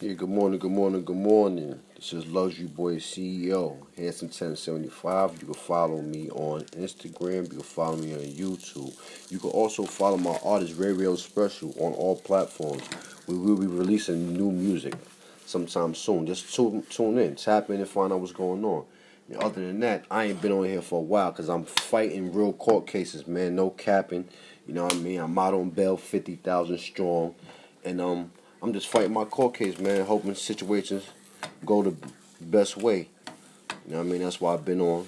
Yeah, good morning, good morning, good morning. This is Luxury Boy CEO, Hanson 1075. You can follow me on Instagram. You can follow me on YouTube. You can also follow my artist Ray Real Special on all platforms. We will be releasing new music sometime soon. Just tune, tune in, tap in, and find out what's going on. And other than that, I ain't been on here for a while because I'm fighting real court cases, man. No capping. You know what I mean? I'm out on bail, 50,000 strong. And, um, I'm just fighting my court case, man, hoping situations go the best way. You know what I mean? That's why I've been on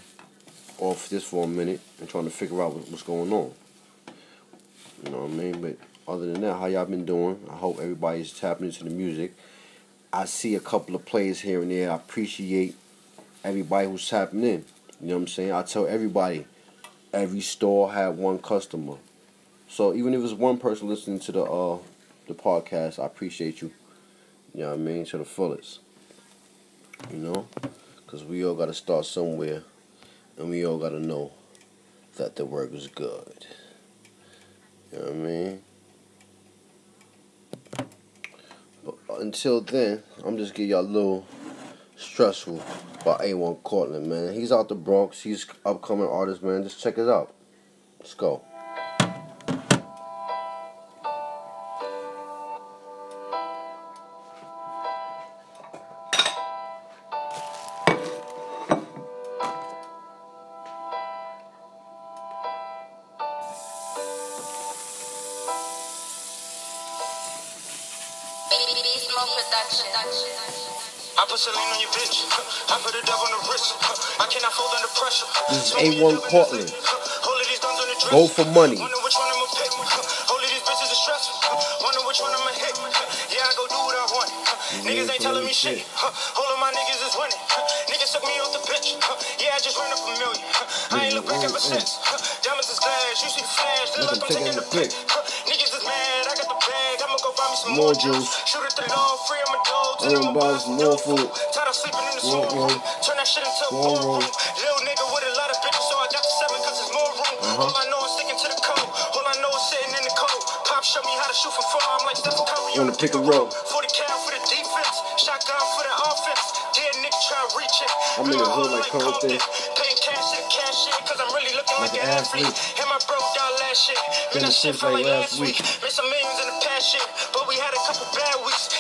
off this for a minute and trying to figure out what's going on. You know what I mean? But other than that, how y'all been doing? I hope everybody's tapping into the music. I see a couple of players here and there. I appreciate everybody who's tapping in. You know what I'm saying? I tell everybody, every store had one customer. So even if it's one person listening to the uh the podcast. I appreciate you. You know what I mean? To the fullest. You know? Because we all got to start somewhere. And we all got to know that the work is good. You know what I mean? But until then, I'm just giving y'all a little stressful about A1 Cortland, man. He's out the Bronx. He's upcoming artist, man. Just check it out. Let's go. I put Celine on your bitch. I put a dub on the wrist. I cannot fold under pressure. This is A1 Courtland. Go for money. Wonder which one I'ma pick. Hold of these bitches is stressful. Wonder which one I'ma hit. Yeah, I go do what I want. Niggas ain't telling me shit. All of my niggas is winning. Niggas took me off the pitch. Yeah, I just ran up a million. I ain't look back ever since. Mm-hmm. Diamonds is glass. You see the flash. Look like I'm taking the pic. Niggas is mad. I got the bag. I'ma go buy me some More more juice. Shoot at the law. Free I'm a dog. Wanna buy more food. Tired of sleeping in the More room. Turn that shit into a ballroom. room. Little nigga with a lot of bitches, so I got the seven cause it's more room. Uh-huh. All I know is sticking to the code. All I know is sitting in the code. Pop showed me how to shoot from far. I'm like Stephen Curry. Wanna pick a roll. 40 cal for the defense. Shotgun for the offense. Dead nigga try to reach it. I'm in the hood like Compton. Paying cash to cash shit cause I'm really looking like, an athlete. And my broke down last shit. Been Man, that a shit felt like last week. Made some millions in the past shit.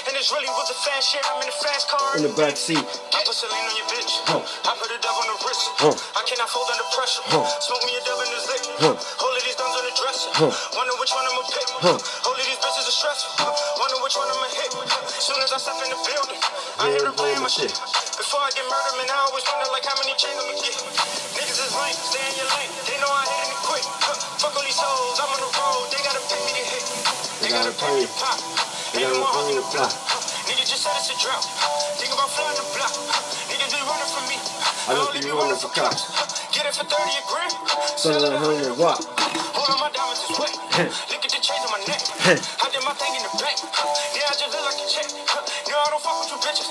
And this really was a fast shit. I'm in the fast car. In the back seat. I put Celine on your bitch. Huh. I put a dub on the wrist. Huh. I cannot fold under pressure. Huh. Smoke me a dub in the zip. Huh. Hold of these guns on the dresser. Huh. Wonder which one I'ma pick. Huh. Hold of these bitches are stressful. Wonder which one I'ma hit. Soon as I step in the building, I hear them playing my shit. Before I get murdered, man, I always wonder like how many chains I'ma get. Niggas is lame, stay in your lane. They know I hit it quick. Huh. Fuck all these hoes, I'm on the road. They gotta pick me to hit. They, gotta, gotta pay me pay. to pop. They Ain't gotta no more pay hugging to the block. Nigga just said it's a drought. Think about flying the block. Niggas be running from me. I just be running for cops. Get it for 30 a gram. Son of a hundred watt. Hold on, my diamonds is wet. Look at the chains on my neck. I did my thing in the bank. Yeah, I just look like a check. No, I don't fuck with you bitches.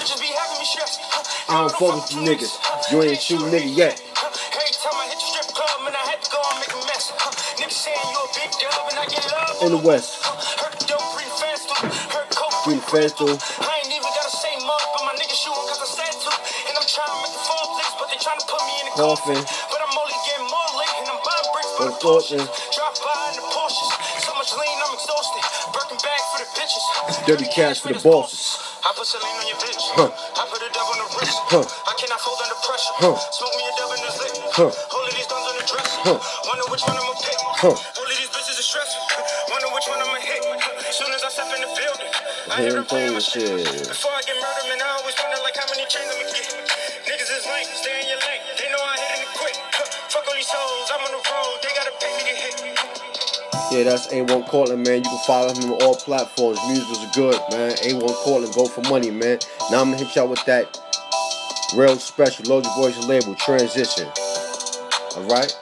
Bitches be having me stressed. I don't fuck with you niggas. You ain't shoot nigga yet. Every time I hit the strip club, man, I had to go and make a mess. Niggas saying you a big dub and I get love. In the West. Heard coke Green fast too. I ain't even gotta say much, but my niggas shooting cause I said to. And I'm trying to make the fall flicks, but they trying to put me in the Coffin. But I'm only getting more lit and I'm buying bricks for the. Porsche. Drop by in the Porsches. So much lean, I'm exhausted. Birkin bag for the bitches. Dirty cash for the bosses. I put Celine on your bitch. Huh. I put a dub on the wrist. Huh. I cannot fold under pressure. Huh. Smoke me a dub in the zip. Huh. Hold of these guns on the dresser. Huh. Wonder which one my the shit. shit. Before I get murdered, man, I always wonder like how many chains I'ma get. Niggas is lame, stay in your lane. They know I hit it quick. Fuck all these hoes, I'm on the road. They gotta pay me to hit. Yeah, that's A1 Cortland, man. You can follow him on all platforms. Music is good, man. A1 Cortland, go for money, man. Now I'm gonna hit y'all with that real special Logic Voice label transition. Alright?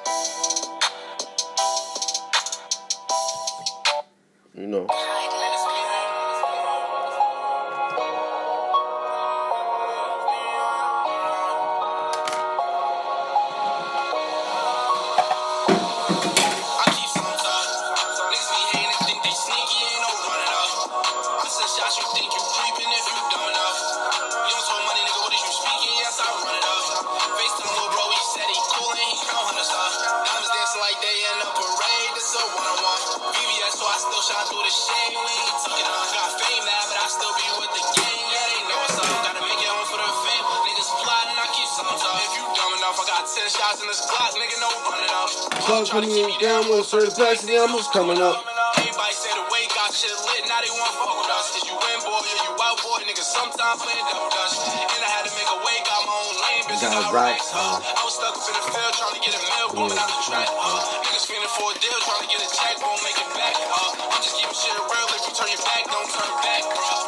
I got 10 shots in this. Nigga, no running up. Fuck when you down with certain packs, the almost coming up. Everybody say the way got shit lit, now they want fuck with us. Is you in, boy, or you out, boy? Niggas sometimes playing double dutch. And I had to make a way, got my own lane, bitch. Got racks, huh? I was stuck up in the field trying to get a meal, coming out the track, huh? Niggas feeling for a deal, trying to get a check, won't make it back, huh? I'm just keeping shit real. If you turn your back, don't turn back, bruh.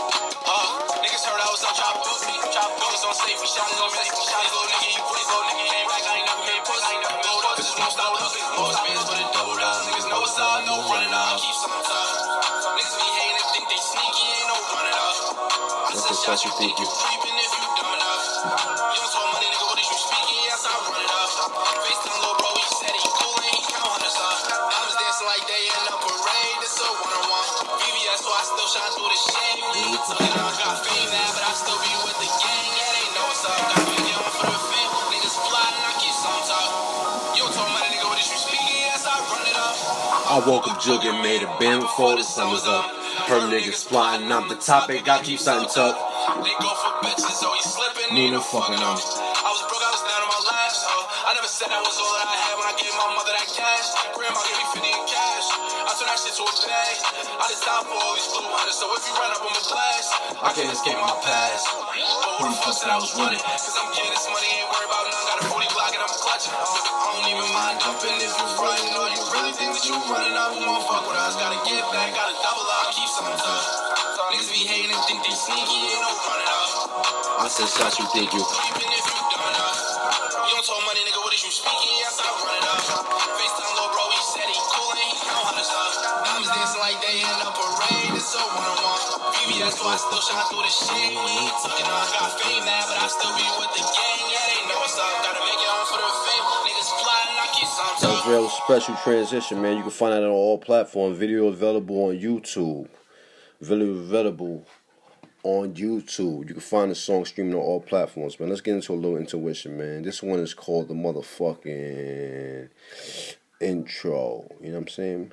Huh? Niggas heard I was on chop boot me. Chop guns on safe, we shot it on safe, we shot little nigga, you you speaking? I run up. FaceTime little bro, he said he cool and he count hundreds up. Diamonds dancing like they in a parade, this a one-on-one. VVS, so I still shine through the shade. Ain't got fame now, but I still be with the gang. Yeah, they know what's up. Got me on for the fame. Niggas plotting, I keep some talk. You don't talk money, nigga, what is you I run it up. I woke up jugging, made a band before the was up. Heard niggas plotting, I'm the topic, I keep something tucked. They go for bitches, oh, always slipping, Need need no no fucking them. I was broke, I was down on my last, so I never said that was all that I had when I gave my mother that cash. Grandma gave me 50 in cash. I turned that shit to a bag. I just time for all these blue hunters, so if you run up on my blast, I can't escape my past. But who the fuck said I was running? Cause I'm Clutching. Don't even mind dumping if you or you really think that you running up. Who won't fuck with us? Gotta get back, gotta double up, keep some. Niggas be hating and think they sneaky, ain't no running up. I said shots you think you. Even if you enough. You don't talk money, nigga, what is you speaking? Yes, I run it up. FaceTime little bro, he said he cool and he count hundreds up. Diamonds dancing like they in a parade, it's so one-on-one. VVS, so I still shine through the shit. We ain't talking, I got fame now, but I still be with the gang. That was real special transition, man. You can find that on all platforms. Video available on YouTube. Video available on YouTube. You can find the song streaming on all platforms, man. Let's get into a little intuition, man. This one is called the motherfucking intro. You know what I'm saying?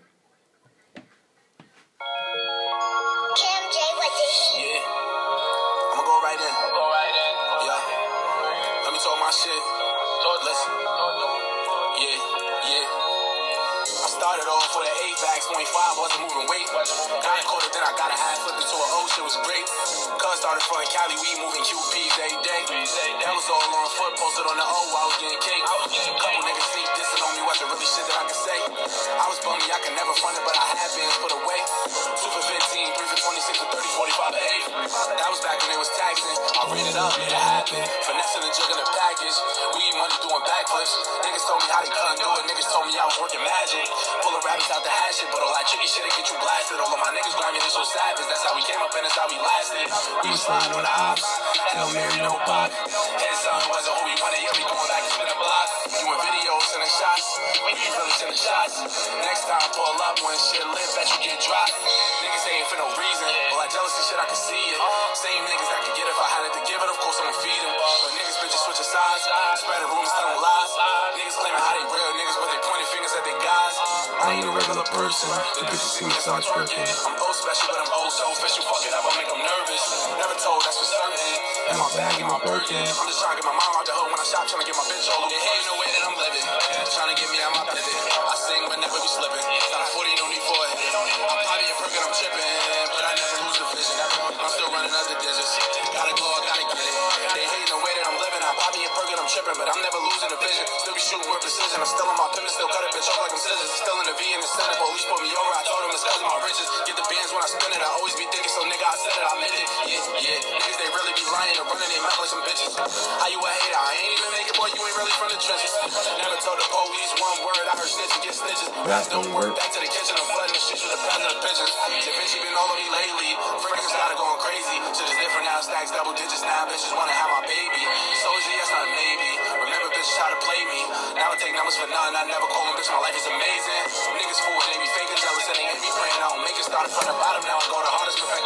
Started off with an 8 back, 25, wasn't moving weight. Got a quarter, then I got a half, flipped into an O, shit was great. Cuz started from Cali, we moving QPs every day. That was all on foot, posted on the O, I was getting cake. Couple niggas sneak dissing on me, wasn't really shit that I could say. I was bummy, I could never front it, but I had been put away. Two for 15, three for 26, for 30, 45 to 8. That was back when it was taxing. I ran it up, it happened. Finessing and jugging the package. We backflips. Niggas told me how they couldn't do it. Niggas told me I was working magic. Pulling rabbits out the hat shit, but all that tricky shit get you blasted. All of my niggas grinding this so savage. That's how we came up and that's how we lasted. We was sliding on the ops. Hell Mary, no pop. Head son wasn't who we wanted. Yeah, we going back to spin a block. Doing videos and the shots. We be really sending shots. Next time pull up when shit lit, bet you get dropped. Niggas ain't for no reason. All that jealousy shit, I can see it. Same niggas I could get if I had it to give it. Of course I'ma feed them. But niggas bitches switching sides. Spreading rumors, telling lies. Regular person. The bitches see me start twerking. I'm old special, but I'm old so official. Fuck it up, I make them nervous. Never told, that's for certain. And my bag and my Birkin. I'm just trying to get my mom out the hood when I shop, trying to get my bitch all over. There ain't no way that I'm living. Trying to get me out my pivot. I sing, but never be slipping. Got a 40, no need for it. I'm probably a perk and I'm tripping. But I never lose the vision. I'm still running other digits. Gotta go, I gotta get it. They hating the way that I'm living. I'm probably a perk and I'm tripping. But I'm never losing the vision. Still be shooting with precision. I'm still in my pivot, still cut a bitch off like I'm scissors. Still in the V in the center. Police put me over. I told them it's cause of my riches. Get the bands when I spin it. I always be thinking, so nigga, I said it. I meant it. Yeah, yeah. Niggas, they really be lying and running their mouth like some bitches. How you a hater? I ain't even make it, boy. You ain't really from the trenches. Never told the police one word. I heard snitches get stitches. That don't work. Back to the kitchen. I'm flooding the streets with a pound of the pigeons. Da Vinci been all on me lately. Freaking started going crazy. Shit is different now. Stacks double digits now. Bitches wanna have my baby. So is To play me. Now I take numbers for none. I never call them bitch. My life is amazing. Niggas fool. They be faking jealous and they be praying. I don't make it. Started from the bottom. Now I go the hardest. Perfecting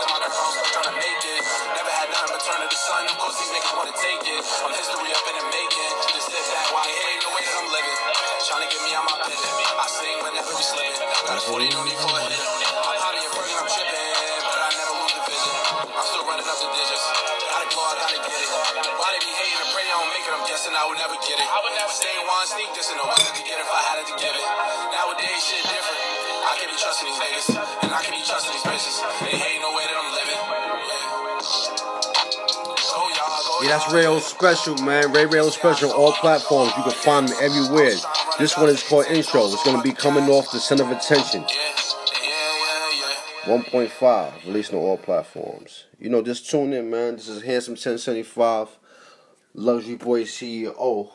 stay one sneak this and I to get if I had it to give it. Nowadays, shit different. I can't be trusting these niggas, and I can't be trusting these bitches. They hate no way that I'm living. Yeah, that's Rayo Special, man. Ray Rayo Special, all platforms. You can find me everywhere. This one is called Intro. It's going to be coming off the Center of Attention. 1.5, releasing on all platforms. You know, just tune in, man. This is Handsome 1075, Luxury Boy CEO.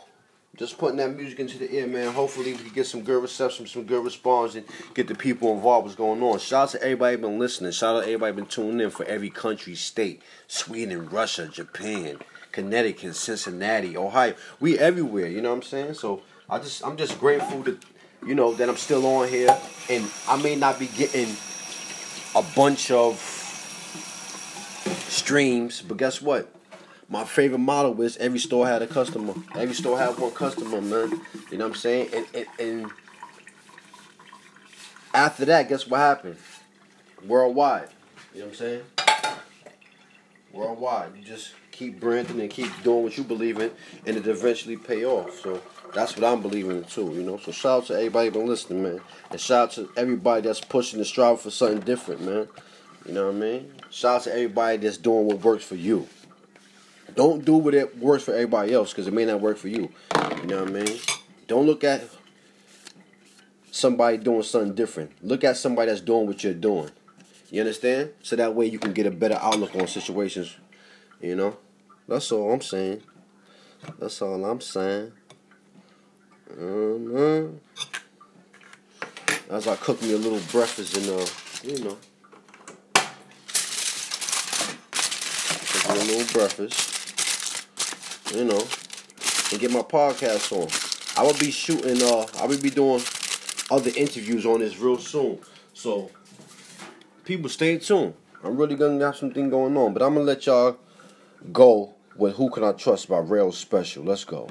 Just putting that music into the ear, man. Hopefully, we can get some good reception, some good response, and get the people involved. What's going on? Shout out to everybody been listening. Shout out to everybody been tuning in for every country, state, Sweden, Russia, Japan, Connecticut, Cincinnati, Ohio. We everywhere. You know what I'm saying? So I just, I'm just grateful to you know, that I'm still on here, and I may not be getting a bunch of streams, but guess what? My favorite model was every store had a customer. Every store had one customer, man. You know what I'm saying? And, and, and after that, guess what happened? Worldwide. You know what I'm saying? Worldwide. You just keep branding and keep doing what you believe in, and it eventually pay off. So that's what I'm believing in too, you know. So shout out to everybody been listening, man. And shout out to everybody that's pushing and striving for something different, man. You know what I mean? Shout out to everybody that's doing what works for you. Don't do what it works for everybody else because it may not work for you. You know what I mean? Don't look at somebody doing something different. Look at somebody that's doing what you're doing. You understand? So that way you can get a better outlook on situations. You know? That's all I'm saying. That's all I'm saying. Um, as I cook me a little breakfast and uh, you know, cook me a little breakfast you know, and get my podcast on. I will be shooting. Uh, I will be doing other interviews on this real soon. So, people, stay tuned. I'm really gonna have something going on, but I'm gonna let y'all go with "Who Can I Trust" by Rail Special. Let's go.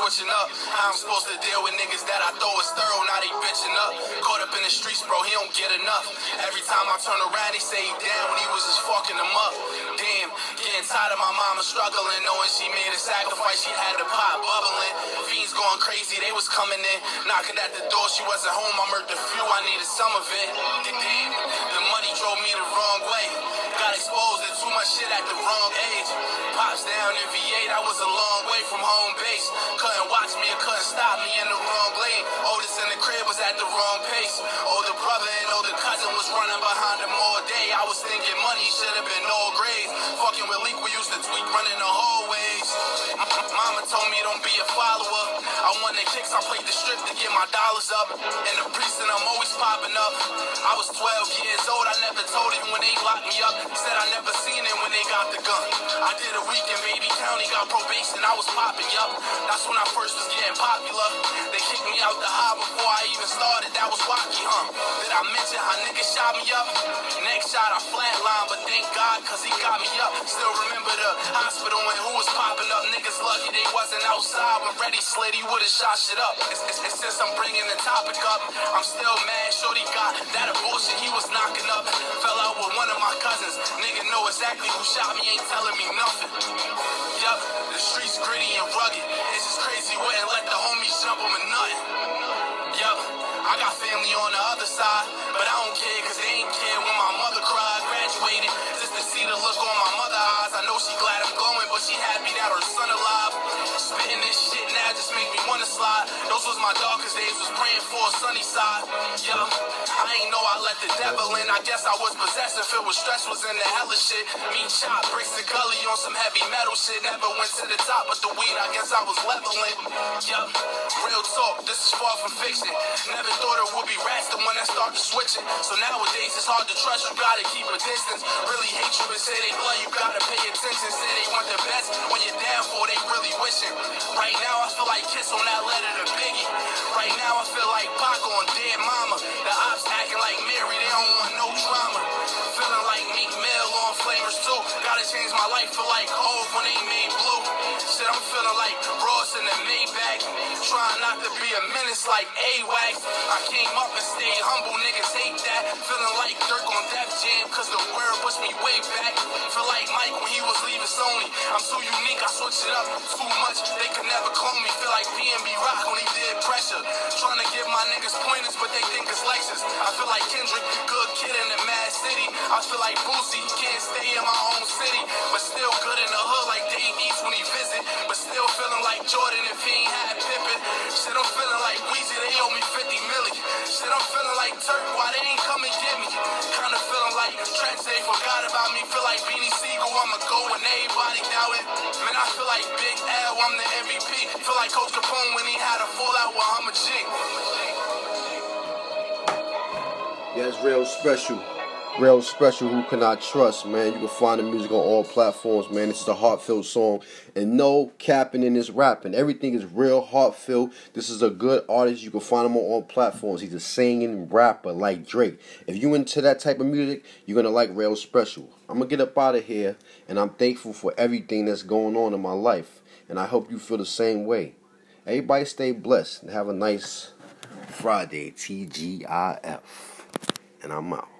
Switching up. How I'm supposed to deal with niggas that I throw is thorough, now they bitching up. Caught up in the streets, bro, he don't get enough. Every time I turn around, he say he down when he was just fucking them up. Tired of my mama struggling, knowing she made a sacrifice, she had the pot bubbling. Fiends going crazy, they was coming in, knocking at the door, she wasn't home, I murdered a few, I needed some of it. Damn, the money drove me the wrong way. Got exposed to too much shit at the wrong age. Pops down in V8, I was a long way from home base. Couldn't watch me or couldn't stop me in the wrong lane. Oldest at the wrong pace. Older brother and older cousin was running behind him all day. I was thinking money should have been all grades. Fucking with Leak, we used to tweak running the hallways. Mama told me don't be a follower. I won the kicks, I played the strip to get my dollars up. In the precinct, I'm always popping up. I was 12 years old, I never told him when they locked me up. He said I never seen it when they got the gun. I did a week in Baby County, got probation, I was popping up. That's when I first was getting popular. They kicked me out the high before I even started. That was wacky, huh? Did I mention how niggas shot me up? Next shot, I flatlined, but thank God, cause he got me up. Still remember the hospital and who was popping up. Niggas lucky they wasn't outside when Ready slid, he would've shot shit up. It's, it's since I'm bringing the topic up, I'm still mad. Shorty got that abortion he was knocking up. Fell out with one of my cousins. Nigga know exactly who shot me, ain't telling me nothing. Yup, the streets gritty and rugged. It's just crazy, wouldn't let the homies jump him or nothing. Yup, I got family on the other side, but I don't care cause they ain't slide. Those was my darkest days, was praying for a sunny side. Yup, I ain't know I let the devil in. I guess I was possessive, it was stress, was in the hella shit. Me chop bricks to gully on some heavy metal shit. Never went to the top, but the weed, I guess I was leveling. Yup, real talk, this is far from fiction. Never thought it would be rats, the one that started switching. So nowadays it's hard to trust, you gotta keep a distance. Really hate you and say they love you, gotta pay attention. Say they want the best when you're down for, they really wishing. Right now I feel like Kiss on that letter to Biggie. Right now I feel like Pac on Dear Mama. The ops acting like Mary, they don't want no drama. Feeling like Meek Mill on Flavors too. Gotta change my life for like Hov when they made Trying not to be a menace like AWAC. I came up and stayed humble, niggas hate that. Feeling like Durk on Def Jam, cause the word pushed me way back. Feel like Mike when he was leaving Sony. I'm so unique, I switch it up too much. They could never clone me. Feel like PNB Rock when he did pressure. Trying to give my niggas pointers, but they think it's Lexus. I feel like Kendrick, good kid in the Mad City. I feel like Boosie, can't stay in my own city, but still good in the hood like Dave East when he visit. But still feeling like Jordan if he ain't had say forgot about me. Feel like Beanie Sigel, I'ma go when everybody doubt it. Man, I feel like Big L, I'm the MVP. Feel like Coach Capone when he had a fallout with Hummer. Yeah, it's real special. Real special who cannot trust, man. You can find the music on all platforms, man. This is a heartfelt song. And no capping in this rapping. Everything is real heartfelt. This is a good artist. You can find him on all platforms. He's a singing rapper like Drake. If you into that type of music, you're gonna like Real Special. I'm gonna get up out of here and I'm thankful for everything that's going on in my life. And I hope you feel the same way. Everybody stay blessed and have a nice Friday, TGIF. And I'm out.